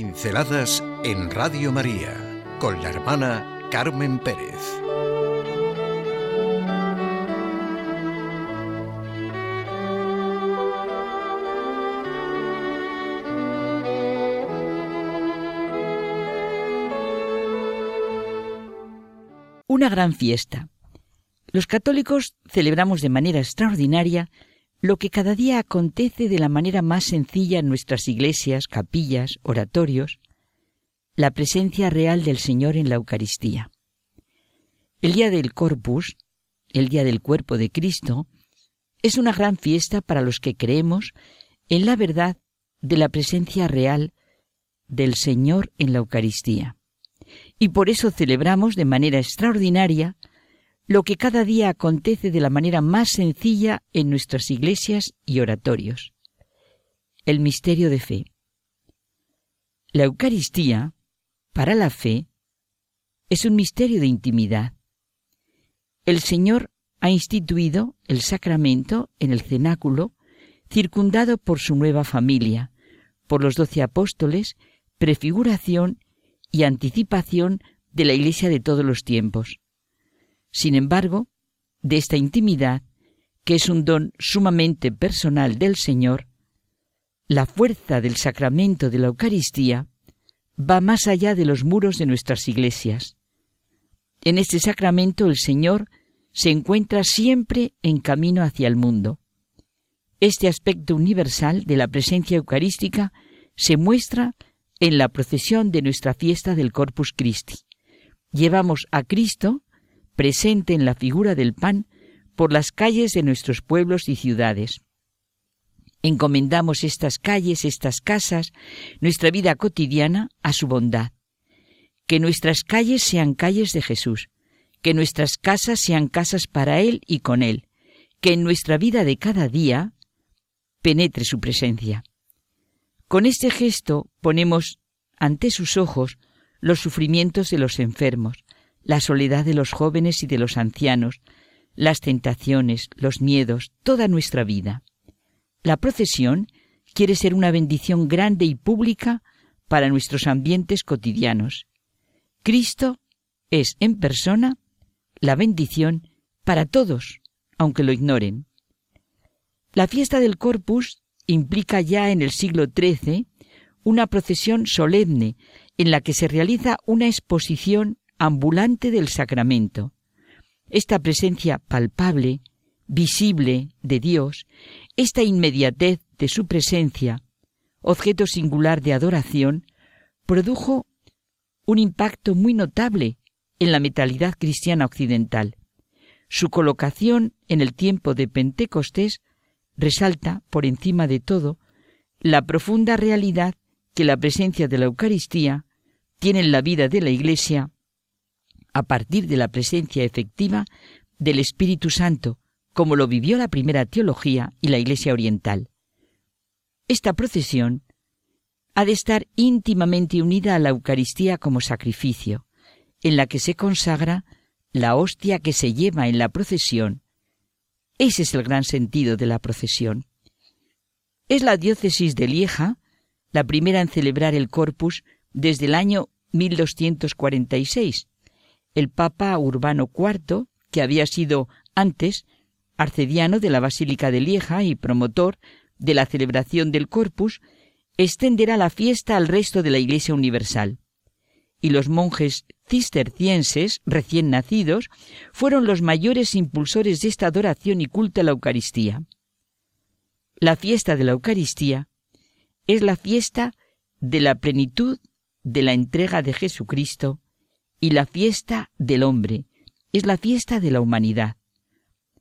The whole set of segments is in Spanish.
Pinceladas en Radio María con la hermana Carmen Pérez. Una gran fiesta. Los católicos celebramos de manera extraordinaria lo que cada día acontece de la manera más sencilla en nuestras iglesias, capillas, oratorios, la presencia real del Señor en la Eucaristía. El día del Corpus, el día del cuerpo de Cristo, es una gran fiesta para los que creemos en la verdad de la presencia real del Señor en la Eucaristía. Y por eso celebramos de manera extraordinaria lo que cada día acontece de la manera más sencilla en nuestras iglesias y oratorios. El misterio de fe. La Eucaristía, para la fe, es un misterio de intimidad. El Señor ha instituido el sacramento en el cenáculo, circundado por su nueva familia, por los doce apóstoles, prefiguración y anticipación de la Iglesia de todos los tiempos. Sin embargo, de esta intimidad, que es un don sumamente personal del Señor, la fuerza del sacramento de la Eucaristía va más allá de los muros de nuestras iglesias. En este sacramento el Señor se encuentra siempre en camino hacia el mundo. Este aspecto universal de la presencia eucarística se muestra en la procesión de nuestra fiesta del Corpus Christi. Llevamos a Cristo presente en la figura del pan por las calles de nuestros pueblos y ciudades. Encomendamos estas calles, estas casas, nuestra vida cotidiana a su bondad. Que nuestras calles sean calles de Jesús, que nuestras casas sean casas para Él y con Él, que en nuestra vida de cada día penetre su presencia. Con este gesto ponemos ante sus ojos los sufrimientos de los enfermos, la soledad de los jóvenes y de los ancianos, las tentaciones, los miedos, toda nuestra vida. La procesión quiere ser una bendición grande y pública para nuestros ambientes cotidianos. Cristo es en persona la bendición para todos, aunque lo ignoren. La fiesta del Corpus implica ya en el siglo XIII una procesión solemne en la que se realiza una exposición ambulante del sacramento. Esta presencia palpable, visible de Dios, esta inmediatez de su presencia, objeto singular de adoración, produjo un impacto muy notable en la mentalidad cristiana occidental. Su colocación en el tiempo de Pentecostés resalta, por encima de todo, la profunda realidad que la presencia de la Eucaristía tiene en la vida de la Iglesia a partir de la presencia efectiva del Espíritu Santo, como lo vivió la primera teología y la Iglesia Oriental. Esta procesión ha de estar íntimamente unida a la Eucaristía como sacrificio, en la que se consagra la hostia que se lleva en la procesión. Ese es el gran sentido de la procesión. Es la diócesis de Lieja la primera en celebrar el Corpus desde el año 1246, el Papa Urbano IV, que había sido antes arcediano de la Basílica de Lieja y promotor de la celebración del Corpus, extenderá la fiesta al resto de la Iglesia Universal. Y los monjes cistercienses, recién nacidos, fueron los mayores impulsores de esta adoración y culto a la Eucaristía. La fiesta de la Eucaristía es la fiesta de la plenitud de la entrega de Jesucristo y la fiesta del hombre, es la fiesta de la humanidad.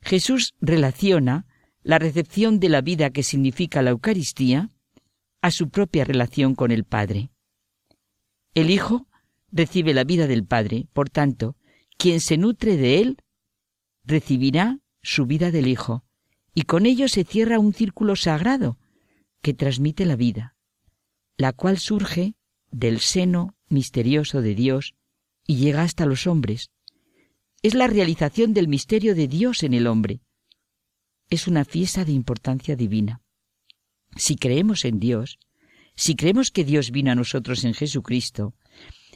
Jesús relaciona la recepción de la vida que significa la Eucaristía a su propia relación con el Padre. El Hijo recibe la vida del Padre, por tanto, quien se nutre de él recibirá su vida del Hijo, y con ello se cierra un círculo sagrado que transmite la vida, la cual surge del seno misterioso de Dios y llega hasta los hombres. Es la realización del misterio de Dios en el hombre. Es una fiesta de importancia divina. Si creemos en Dios, si creemos que Dios vino a nosotros en Jesucristo,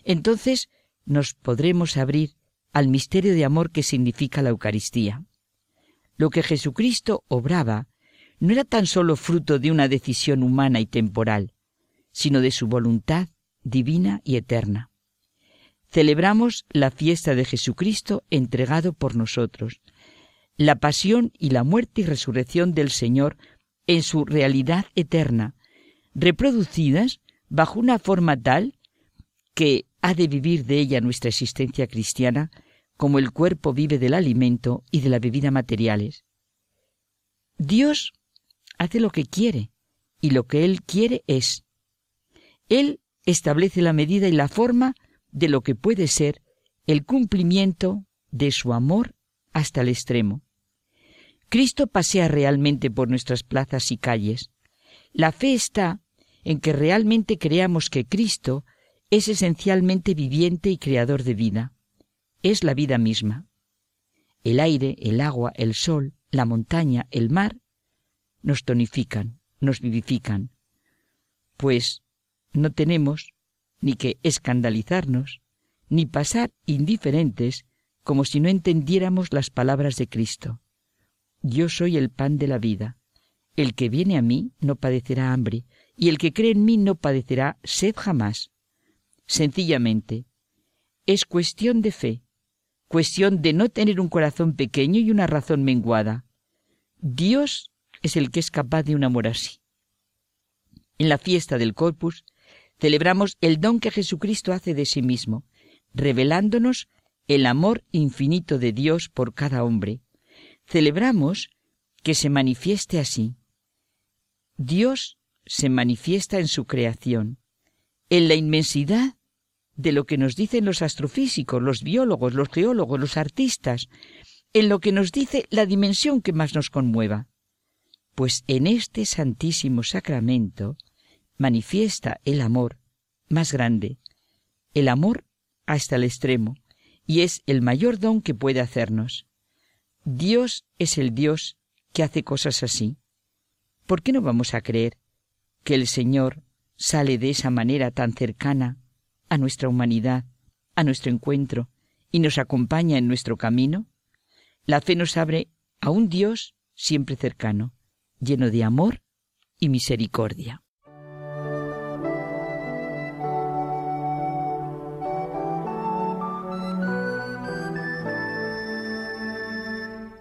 entonces nos podremos abrir al misterio de amor que significa la Eucaristía. Lo que Jesucristo obraba no era tan solo fruto de una decisión humana y temporal, sino de su voluntad divina y eterna. Celebramos la fiesta de Jesucristo entregado por nosotros, la pasión y la muerte y resurrección del Señor en su realidad eterna, reproducidas bajo una forma tal que ha de vivir de ella nuestra existencia cristiana, como el cuerpo vive del alimento y de la bebida materiales. Dios hace lo que quiere, y lo que Él quiere es. Él establece la medida y la forma de lo que puede ser el cumplimiento de su amor hasta el extremo. Cristo pasea realmente por nuestras plazas y calles. La fe está en que realmente creamos que Cristo es esencialmente viviente y creador de vida. Es la vida misma. El aire, el agua, el sol, la montaña, el mar, nos tonifican, nos vivifican. Pues no tenemos ni que escandalizarnos, ni pasar indiferentes como si no entendiéramos las palabras de Cristo. Yo soy el pan de la vida. El que viene a mí no padecerá hambre, y el que cree en mí no padecerá sed jamás. Sencillamente, es cuestión de fe, cuestión de no tener un corazón pequeño y una razón menguada. Dios es el que es capaz de un amor así. En la fiesta del Corpus celebramos el don que Jesucristo hace de sí mismo, revelándonos el amor infinito de Dios por cada hombre. Celebramos que se manifieste así. Dios se manifiesta en su creación, en la inmensidad de lo que nos dicen los astrofísicos, los biólogos, los geólogos, los artistas, en lo que nos dice la dimensión que más nos conmueva. Pues en este santísimo sacramento manifiesta el amor más grande, el amor hasta el extremo, y es el mayor don que puede hacernos. Dios es el Dios que hace cosas así. ¿Por qué no vamos a creer que el Señor sale de esa manera tan cercana a nuestra humanidad, a nuestro encuentro, y nos acompaña en nuestro camino? La fe nos abre a un Dios siempre cercano, lleno de amor y misericordia.